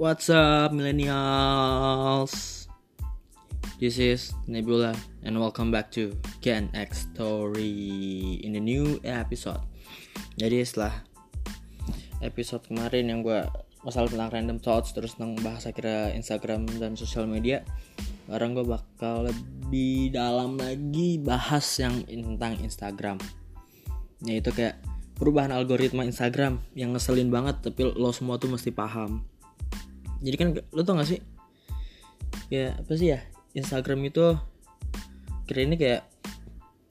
What's up, millennials? This is Nebula, and welcome back to Gen X Story in the new episode. Jadi setelah episode kemarin yang gue masalah tentang random thoughts terus tentang bahasa kira Instagram dan sosial media, sekarang gue bakal lebih dalam lagi bahas yang tentang Instagram. Yaitu kayak perubahan algoritma Instagram yang ngeselin banget tapi lo semua tuh mesti paham jadi kan lo tau gak sih? Ya apa sih ya? Instagram itu kira ini kayak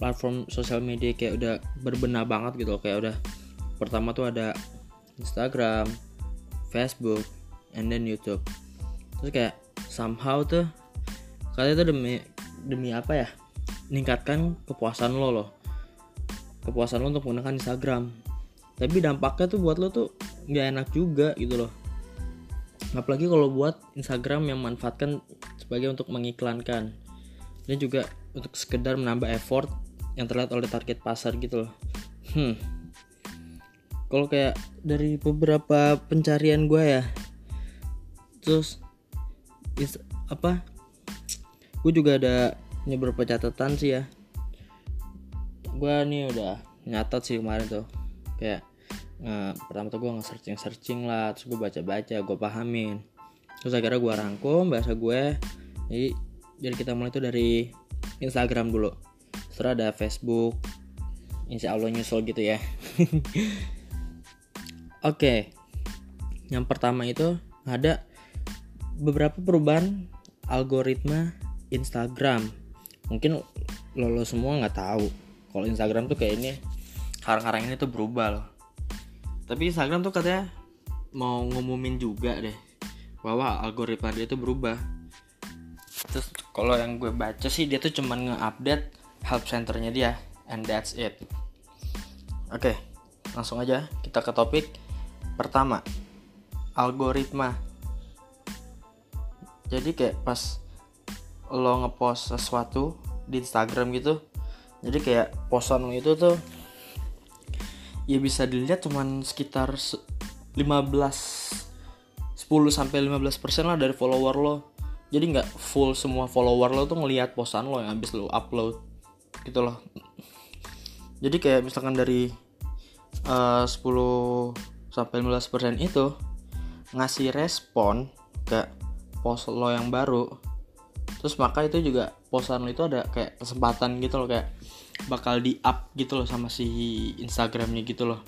platform sosial media kayak udah berbenah banget gitu loh. Kayak udah pertama tuh ada Instagram Facebook and then YouTube. Terus kayak somehow tuh kalian tuh demi demi apa ya? Meningkatkan kepuasan lo loh. Kepuasan lo untuk menggunakan Instagram. Tapi dampaknya tuh buat lo tuh nggak enak juga gitu loh apalagi kalau buat Instagram yang manfaatkan sebagai untuk mengiklankan. Dan juga untuk sekedar menambah effort yang terlihat oleh target pasar gitu loh. Hmm. Kalau kayak dari beberapa pencarian gue ya terus is, apa gue juga ada punya beberapa catatan sih ya. Gue nih udah nyatat sih kemarin tuh kayak nah, pertama tuh gue nge-searching searching lah terus gue baca baca gue pahamin. Terus akhirnya gue rangkum bahasa gue jadi jadi kita mulai tuh dari Instagram dulu. Setelah ada Facebook. Insya Allah nyusul gitu ya. Oke. Yang pertama itu ada beberapa perubahan algoritma Instagram. Mungkin lo, lo semua nggak tahu kalau Instagram tuh kayak ini sekarang-sekarang ini tuh berubah loh tapi Instagram tuh katanya mau ngumumin juga deh bahwa algoritma dia tuh berubah. Terus kalau yang gue baca sih dia tuh cuman nge-update help centernya dia and that's it. Oke langsung aja kita ke topik pertama algoritma. Jadi kayak pas lo ngepost sesuatu di Instagram gitu jadi kayak postan lo itu tuh ya bisa dilihat cuman sekitar 15 10 sampai 15 persen lah dari follower lo. Jadi nggak full semua follower lo tuh ngelihat postan lo yang habis lo upload gitu loh. Jadi kayak misalkan dari uh, 10 sampai 15 persen itu ngasih respon ke post lo yang baru. Terus maka itu juga postan lo itu ada kayak kesempatan gitu loh kayak bakal di up gitu loh sama si Instagramnya gitu loh.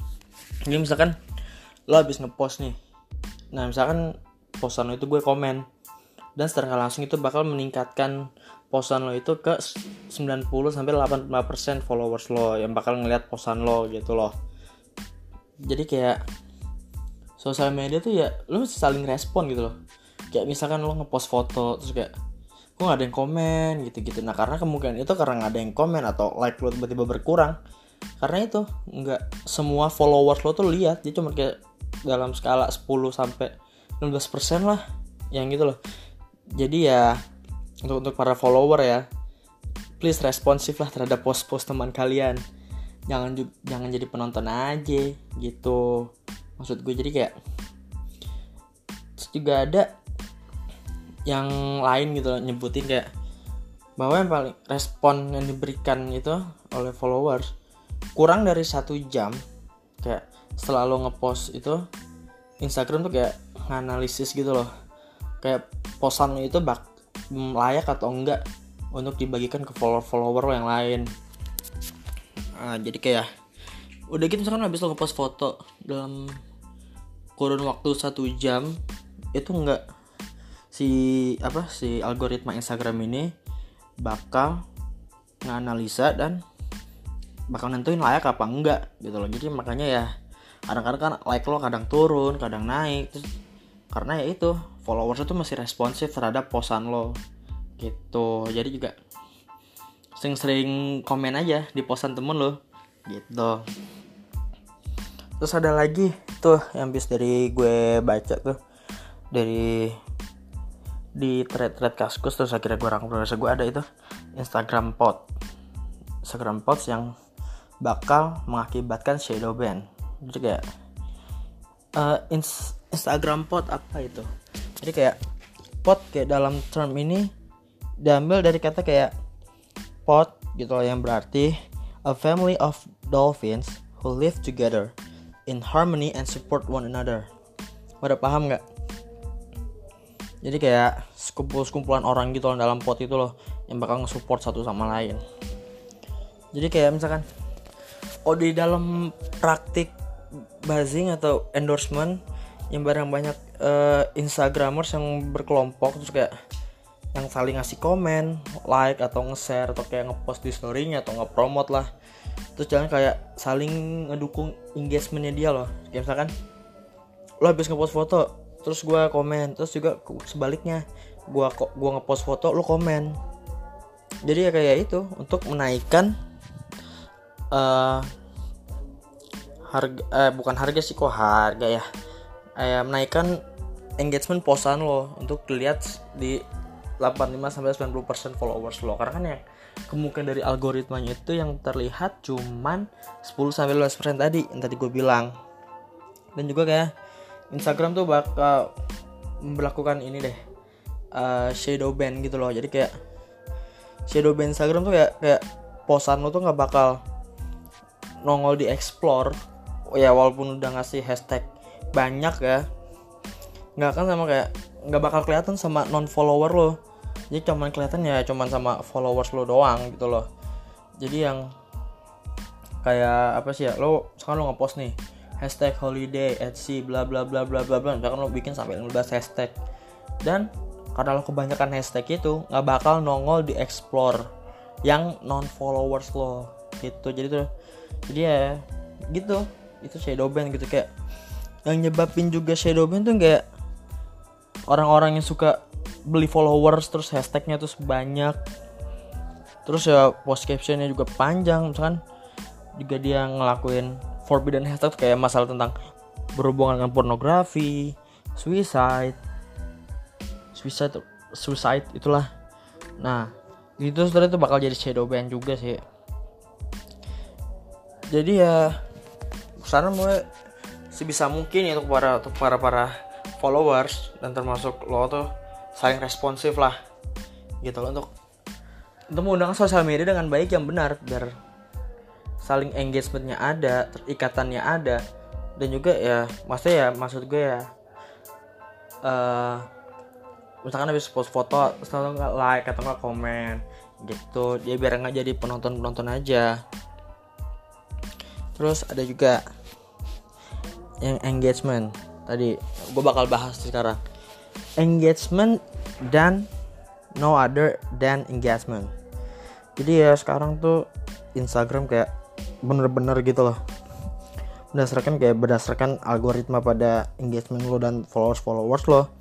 Jadi misalkan lo habis ngepost nih. Nah misalkan postan lo itu gue komen. Dan secara langsung itu bakal meningkatkan postan lo itu ke 90 sampai 85% followers lo yang bakal ngeliat postan lo gitu loh. Jadi kayak sosial media tuh ya lo saling respon gitu loh. Kayak misalkan lo ngepost foto terus kayak kok gak ada yang komen gitu-gitu. Nah karena kemungkinan itu karena nggak ada yang komen atau like lo tiba-tiba berkurang karena itu nggak semua followers lo tuh lihat. Dia cuma kayak dalam skala 10 sampai 15 persen lah yang gitu loh. Jadi ya untuk untuk para follower ya please responsif lah terhadap post-post teman kalian. Jangan jangan jadi penonton aja gitu. Maksud gue jadi kayak terus juga ada yang lain gitu loh, nyebutin kayak bahwa yang paling respon yang diberikan itu oleh followers kurang dari satu jam kayak setelah lo ngepost itu Instagram tuh kayak nganalisis gitu loh. Kayak posan itu bak layak atau enggak untuk dibagikan ke follower-follower lo yang lain. Nah, jadi kayak udah gitu misalkan habis lo ngepost foto dalam kurun waktu satu jam itu enggak si apa si algoritma Instagram ini bakal nganalisa dan bakal nentuin layak apa enggak gitu loh. Jadi makanya ya kadang-kadang kan like lo kadang turun kadang naik terus karena ya itu followers itu masih responsif terhadap posan lo gitu. Jadi juga sering-sering komen aja di posan temen lo gitu. Terus ada lagi tuh yang bis dari gue baca tuh dari di thread-thread kaskus terus akhirnya gue rangkum progres gue ada itu Instagram pot Instagram pots yang bakal mengakibatkan shadow ban jadi kayak uh, Instagram pot apa itu jadi kayak pot kayak dalam term ini diambil dari kata kayak pot gitu loh yang berarti a family of dolphins who live together in harmony and support one another. Pada paham nggak? Jadi kayak sekumpulan orang gitu loh dalam pot itu loh yang bakal nge-support satu sama lain. Jadi kayak misalkan oh di dalam praktik buzzing atau endorsement yang barang banyak uh, instagramers yang berkelompok terus kayak yang saling ngasih komen, like atau nge-share atau kayak nge-post di story-nya atau nge-promote lah. Terus jangan kayak saling ngedukung engagementnya dia loh. Kayak misalkan lo habis nge-post foto, terus gue komen, terus juga sebaliknya gue kok gua nge-post foto, lo komen. Jadi ya kayak itu untuk menaikkan uh, harga eh bukan harga sih kok harga ya. Eh, menaikkan engagement posan lo untuk dilihat di 85 sampai 90% followers lo karena kan ya kemungkinan dari algoritmanya itu yang terlihat cuman 10 sampai 15% tadi yang tadi gue bilang dan juga kayak Instagram tuh bakal melakukan ini deh uh, shadow ban gitu loh. Jadi kayak shadow ban Instagram tuh kayak kayak posan lo tuh nggak bakal nongol di explore. Ya walaupun udah ngasih hashtag banyak ya nggak akan sama kayak nggak bakal kelihatan sama non follower lo. Jadi cuman kelihatan ya cuman sama followers lo doang gitu loh. Jadi yang kayak apa sih ya lo sekarang lo ngepost nih hashtag holiday sea bla bla bla bla bla bla. Misalkan lo bikin sampai 15 hashtag. Dan karena lo kebanyakan hashtag itu nggak bakal nongol di explore yang non followers lo. Gitu. Jadi tuh jadi ya gitu. Itu shadow ban gitu. Kayak yang nyebabin juga shadow ban tuh kayak orang-orang yang suka beli followers terus hashtagnya tuh sebanyak. Terus ya post captionnya juga panjang. Misalkan juga dia ngelakuin forbidden hashtag kayak masalah tentang berhubungan dengan pornografi suicide suicide suicide itulah. Nah itu sebenarnya itu bakal jadi shadow ban juga sih. Jadi ya sana mulai sebisa mungkin ya untuk para untuk para para followers dan termasuk lo tuh saling responsif lah. Gitu loh untuk untuk menggunakan sosial media dengan baik yang benar biar saling engagementnya ada terikatannya ada. Dan juga ya maksudnya ya maksud gue ya uh, misalkan habis post foto selalu nggak like atau nggak komen gitu. Dia biar nggak jadi penonton penonton aja. Terus ada juga yang engagement. Tadi gue bakal bahas sekarang. Engagement dan no other than engagement. Jadi ya sekarang tuh Instagram kayak bener-bener gitu loh. Berdasarkan kayak berdasarkan algoritma pada engagement lo dan followers followers lo.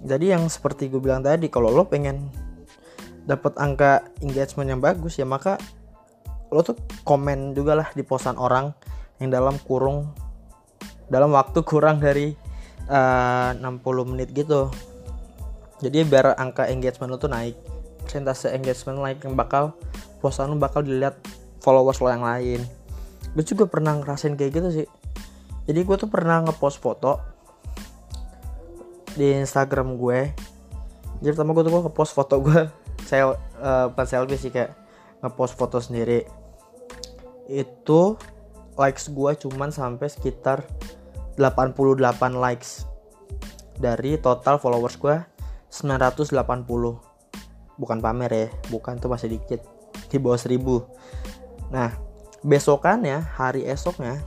Jadi yang seperti gue bilang tadi kalau lo pengen dapat angka engagement yang bagus ya maka lo tuh komen juga lah di posan orang yang dalam kurung dalam waktu kurang dari uh, eh, 60 menit gitu. Jadi biar angka engagement lo tuh naik persentase engagement naik yang bakal postan lo bakal dilihat followers lo yang lain gue juga pernah ngerasain kayak gitu sih. Jadi gue tuh pernah ngepost foto di Instagram gue jadi pertama gue tuh gue ngepost foto gue saya uh, bukan selfie sih kayak ngepost foto sendiri. Itu likes gue cuman sampai sekitar 88 likes. Dari total followers gue 980 bukan pamer ya bukan tuh masih dikit. Di bawah 1000 nah besokannya hari esoknya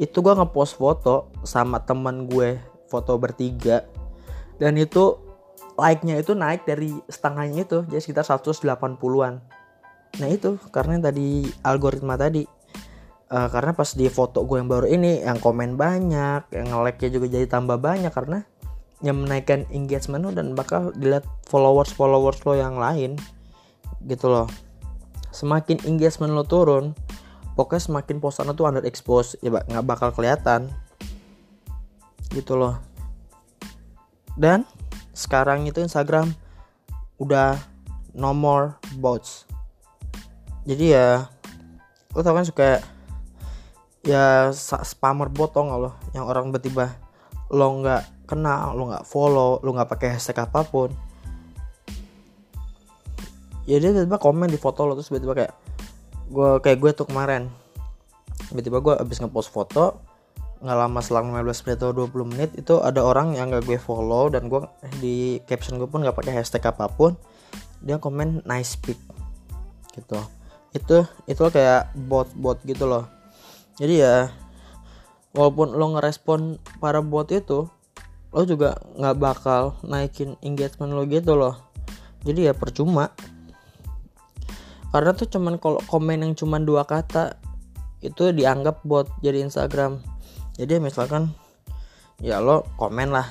itu gue ngepost foto sama teman gue foto bertiga. Dan itu like-nya itu naik dari setengahnya itu jadi sekitar 180-an nah itu karena tadi algoritma tadi. Uh, karena pas di foto gue yang baru ini yang komen banyak yang like nya juga jadi tambah banyak karena yang menaikkan engagement lo dan bakal dilihat followers followers lo yang lain gitu loh semakin engagement lo turun pokoknya semakin postan lo tuh under expose ya nggak bakal kelihatan. Gitu loh. Dan sekarang itu Instagram udah no more bots. Jadi ya lo tau kan suka ya spammer bot tau gak lo? Yang orang tiba-tiba lo nggak kenal lo nggak follow lo nggak pakai hashtag apa pun ya dia tiba-tiba komen di foto lo terus tiba-tiba kayak gue kayak gue tuh kemarin. Tiba-tiba gue abis ngepost foto nggak lama selang 15 menit atau 20 menit itu ada orang yang gak gue follow dan gue di caption gue pun nggak pakai hashtag apa pun dia komen nice pic. Gitu. Itu itu kayak bot bot gitu loh. Jadi ya walaupun lo ngerespon para bot itu lo juga nggak bakal naikin engagement lo gitu loh. Jadi ya percuma karena tuh cuman kalau komen yang cuman dua kata itu dianggap bot jadi Instagram. Jadi misalkan ya lo komen lah.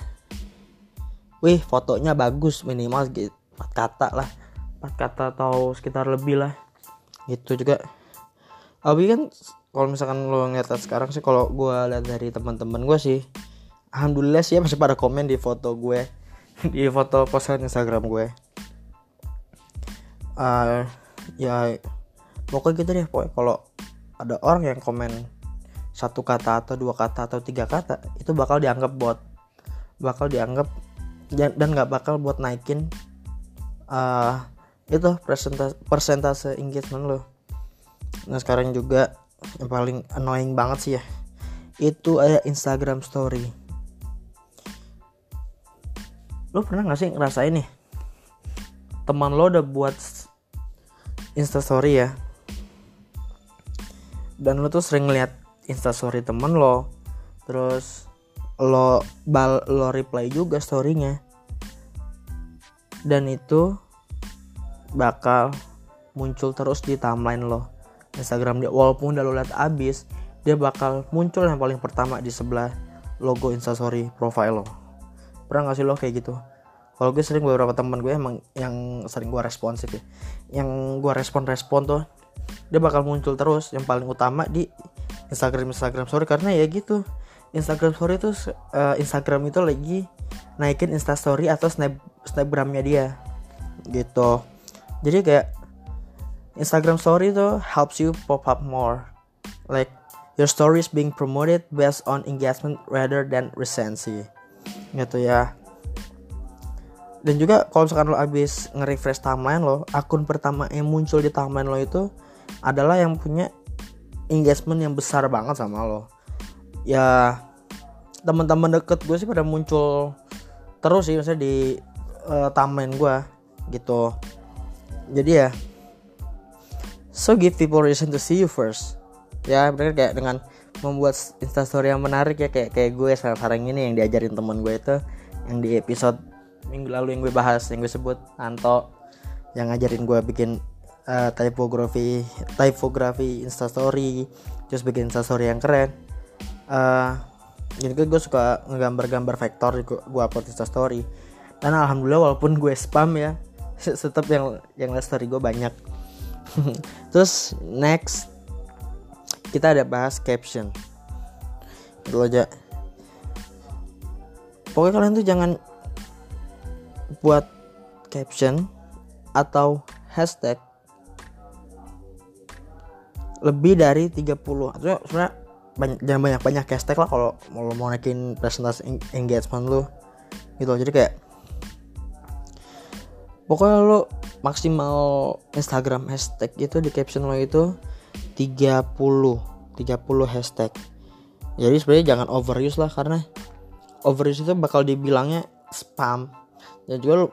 Wih fotonya bagus minimal gitu 4 kata lah. 4 kata atau sekitar lebih lah. Gitu juga. Abi kan kalau misalkan lo ngeliat sekarang sih kalau gue lihat dari teman-teman gue sih alhamdulillah sih ya masih pada komen di foto gue di foto postingan Instagram gue uh, ya pokoknya gitu deh pokoknya kalau ada orang yang komen satu kata atau dua kata atau tiga kata itu bakal dianggap bot bakal dianggap dan nggak bakal buat naikin uh, itu persentase persentase engagement lo. Nah sekarang juga yang paling annoying banget sih ya itu ada Instagram Story. Lo pernah gak sih ngerasain nih teman lo udah buat Insta Story ya. Dan lo tuh sering lihat instastory temen lo terus lo bal lo reply juga storynya. Dan itu bakal muncul terus di timeline lo. Instagram dia walaupun udah lo lihat abis dia bakal muncul yang paling pertama di sebelah logo instastory profile lo. Pernah gak sih lo kayak gitu kalau gue sering beberapa teman gue emang yang sering gue responsif ya yang gue respon respon tuh dia bakal muncul terus. Yang paling utama di Instagram Instagram story karena ya gitu. Instagram story itu uh, Instagram itu lagi naikin Insta story atau snap snapgramnya dia gitu. Jadi kayak Instagram story itu helps you pop up more. Like your story is being promoted based on engagement rather than recency gitu ya dan juga kalau misalkan lo abis nge-refresh timeline lo akun pertama yang muncul di timeline lo itu adalah yang punya engagement yang besar banget sama lo. Ya teman-teman deket gue sih pada muncul terus sih misalnya di uh, timeline gue gitu. Jadi ya so give people reason to see you first. Ya mereka kayak dengan membuat instastory yang menarik ya kayak kayak gue sekarang ini yang diajarin teman gue itu yang di episode minggu lalu yang gue bahas yang gue sebut Anto yang ngajarin gue bikin uh, typography typography instastory terus bikin instastory yang keren. Uh, jadi gue suka ngegambar-gambar vektor gue upload instastory dan alhamdulillah walaupun gue spam ya tetap yang yang story gue banyak. Terus next kita ada bahas caption. Itu aja pokoknya kalian tuh jangan buat caption atau hashtag lebih dari 30 atau sebenarnya banyak, jangan banyak banyak hashtag lah kalau mau mau naikin presentasi engagement lu gitu. Jadi kayak pokoknya lu maksimal Instagram hashtag itu di caption lo itu 30 30 hashtag. Jadi sebenarnya jangan overuse lah karena overuse itu bakal dibilangnya spam dan juga lu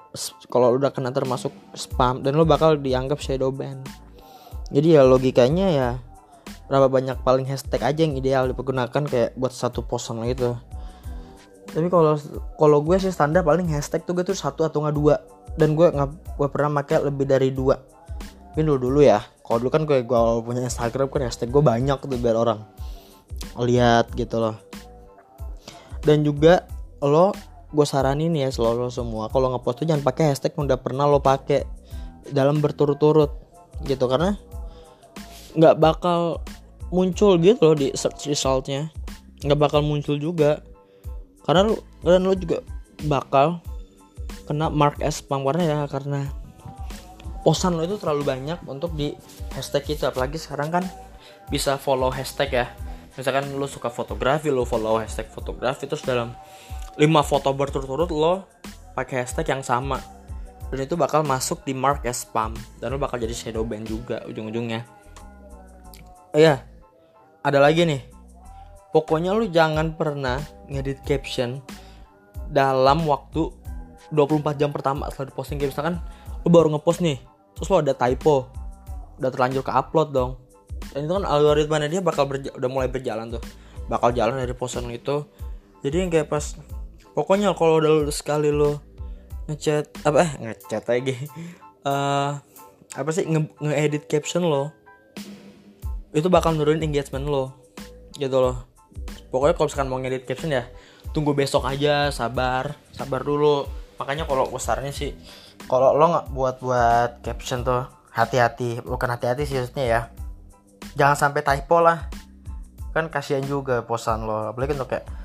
kalau udah kena termasuk spam dan lu bakal dianggap shadow ban. Jadi ya logikanya ya berapa banyak paling hashtag aja yang ideal dipergunakan kayak buat satu posting gitu. Tapi kalau kalau gue sih standar paling hashtag tuh gue tuh satu atau nggak dua. Dan gue nggak gue pernah pakai lebih dari dua. Ini dulu dulu ya. Kalau dulu kan gue gue punya Instagram kan hashtag gue banyak tuh biar orang lihat gitu loh. Dan juga lo gue saranin ya selalu semua. Kalau ngepost tuh jangan pakai hashtag yang udah pernah lo pakai. Dalam berturut-turut gitu. Karena nggak bakal muncul gitu loh di search resultnya. Nggak bakal muncul juga. Karena lu dan lu juga bakal kena mark as spam karena ya karena posan lo itu terlalu banyak untuk di hashtag itu. Apalagi sekarang kan bisa follow hashtag ya. Misalkan lo suka fotografi lo follow hashtag fotografi terus dalam lima foto berturut-turut lo pakai hashtag yang sama. Dan itu bakal masuk di mark as spam. Dan lo bakal jadi shadow ban juga ujung-ujungnya. Oh iya ada lagi nih. Pokoknya lu jangan pernah ngedit caption dalam waktu 24 jam pertama setelah diposting kayak misalkan lu baru ngepost nih terus lo ada typo. Udah terlanjur ke upload dong. Dan itu kan algoritmanya dia bakal udah mulai berjalan tuh. Bakal jalan dari posting itu. Jadi yang kayak pas pokoknya kalau udah lu sekali lo ngechat apa eh ngechat lagi. Uh, apa sih nge, nge caption lo itu bakal nurunin engagement lo gitu loh. Pokoknya kalau misalkan mau ngedit caption ya tunggu besok aja sabar sabar dulu. Makanya kalau besarnya sih kalau lo nggak buat buat caption tuh hati-hati bukan hati-hati sih maksudnya ya. Jangan sampai typo lah. Kan kasihan juga posan lo apalagi untuk kayak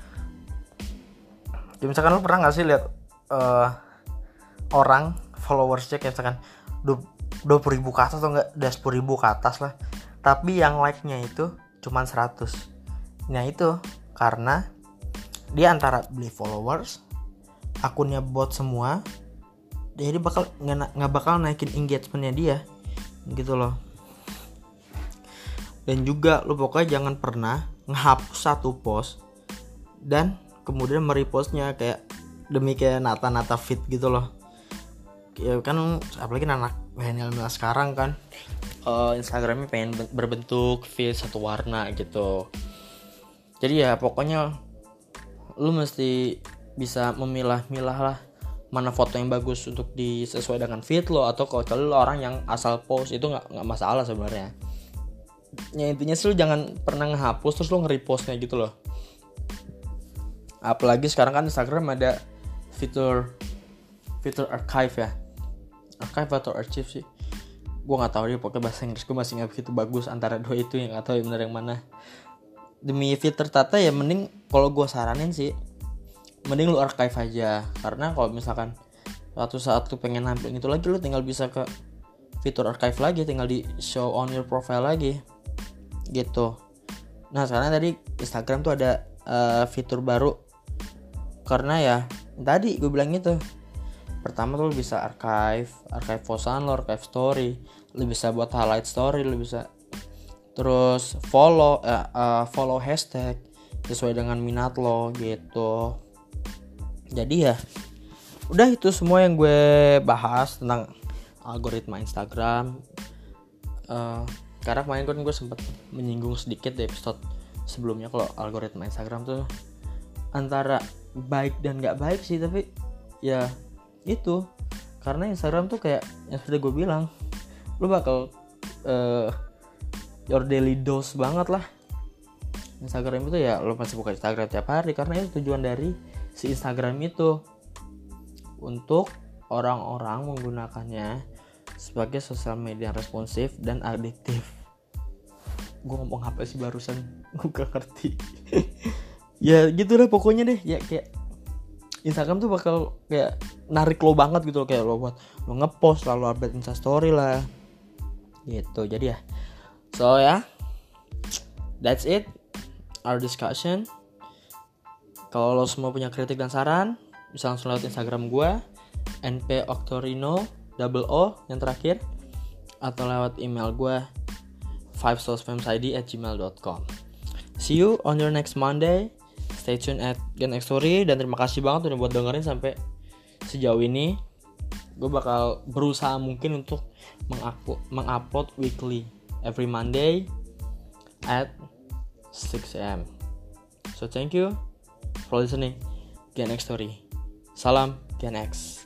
ya misalkan lo pernah nggak sih lihat uh, orang followersnya kayak misalkan dua puluh ribu ke atas atau enggak udah sepuluh ribu ke atas lah. Tapi yang like nya itu cuma 100 nah itu karena dia antara beli followers akunnya bot semua jadi bakal nggak bakal naikin engagementnya dia gitu loh. Dan juga lo pokoknya jangan pernah ngehapus satu post dan kemudian merepostnya kayak demi kayak nata-nata fit gitu loh. Ya kan apalagi anak milenial sekarang kan. Uh, Instagramnya pengen berbentuk fit satu warna gitu. Jadi ya pokoknya lu mesti bisa memilah-milah lah mana foto yang bagus untuk disesuai dengan fit lo atau kalau lo orang yang asal post itu nggak nggak masalah sebenarnya. Ya intinya sih lo jangan pernah ngehapus terus lo nge-repostnya gitu loh apalagi sekarang kan Instagram ada fitur fitur archive ya. Archive atau archive sih? Gue nggak tahu deh pokoknya bahasa Inggris. Gue masih nggak begitu bagus antara dua itu yang nggak tahu yang benar yang mana. Demi fitur tata ya mending kalau gue saranin sih mending lu archive aja. Karena kalau misalkan suatu saat lu pengen nampilin itu lagi lu tinggal bisa ke fitur archive lagi tinggal di show on your profile lagi. Gitu. Nah sekarang tadi Instagram tuh ada uh, fitur baru karena ya tadi gue bilang itu. Pertama tuh lo bisa archive archive posan lo archive story. Lo bisa buat highlight story lo bisa terus follow uh, uh, follow hashtag sesuai dengan minat lo gitu. Jadi ya udah itu semua yang gue bahas tentang algoritma Instagram. Uh, karena kemarin kan gue sempat menyinggung sedikit di episode sebelumnya kalau algoritma Instagram tuh antara baik dan gak baik sih tapi ya itu. Karena Instagram tuh kayak yang sudah gue bilang lu bakal uh, your daily dose banget lah. Instagram itu ya lo pasti buka Instagram tiap hari karena itu tujuan dari si Instagram itu. Untuk orang-orang menggunakannya sebagai sosial media responsif dan adiktif. Gue ngomong apa sih barusan? Gue gak ngerti ya gitu lah pokoknya deh. Ya kayak Instagram tuh bakal kayak narik lo banget gitu loh kayak lo buat lo ngepost lalu update instastory lah. Gitu jadi ya. So ya. Yeah, that's it. Our discussion. Kalau lo semua punya kritik dan saran bisa langsung lewat Instagram gue np octorino double O yang terakhir atau lewat email gue 5 at gmail.com see you on your next Monday stay tune at Gen X Story dan terima kasih banget udah buat dengerin sampai sejauh ini. Gue bakal berusaha mungkin untuk mengupload weekly every Monday at 6 am so thank you for listening. Gen X Story. Salam Gen X